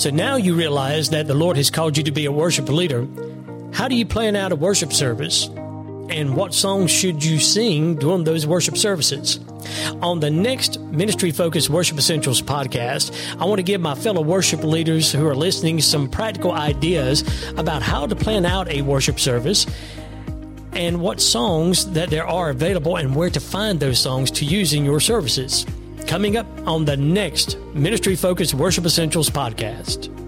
So now you realize that the Lord has called you to be a worship leader. How do you plan out a worship service? And what songs should you sing during those worship services? On the next Ministry Focused Worship Essentials podcast, I want to give my fellow worship leaders who are listening some practical ideas about how to plan out a worship service and what songs that there are available and where to find those songs to use in your services. Coming up on the next Ministry Focused Worship Essentials podcast.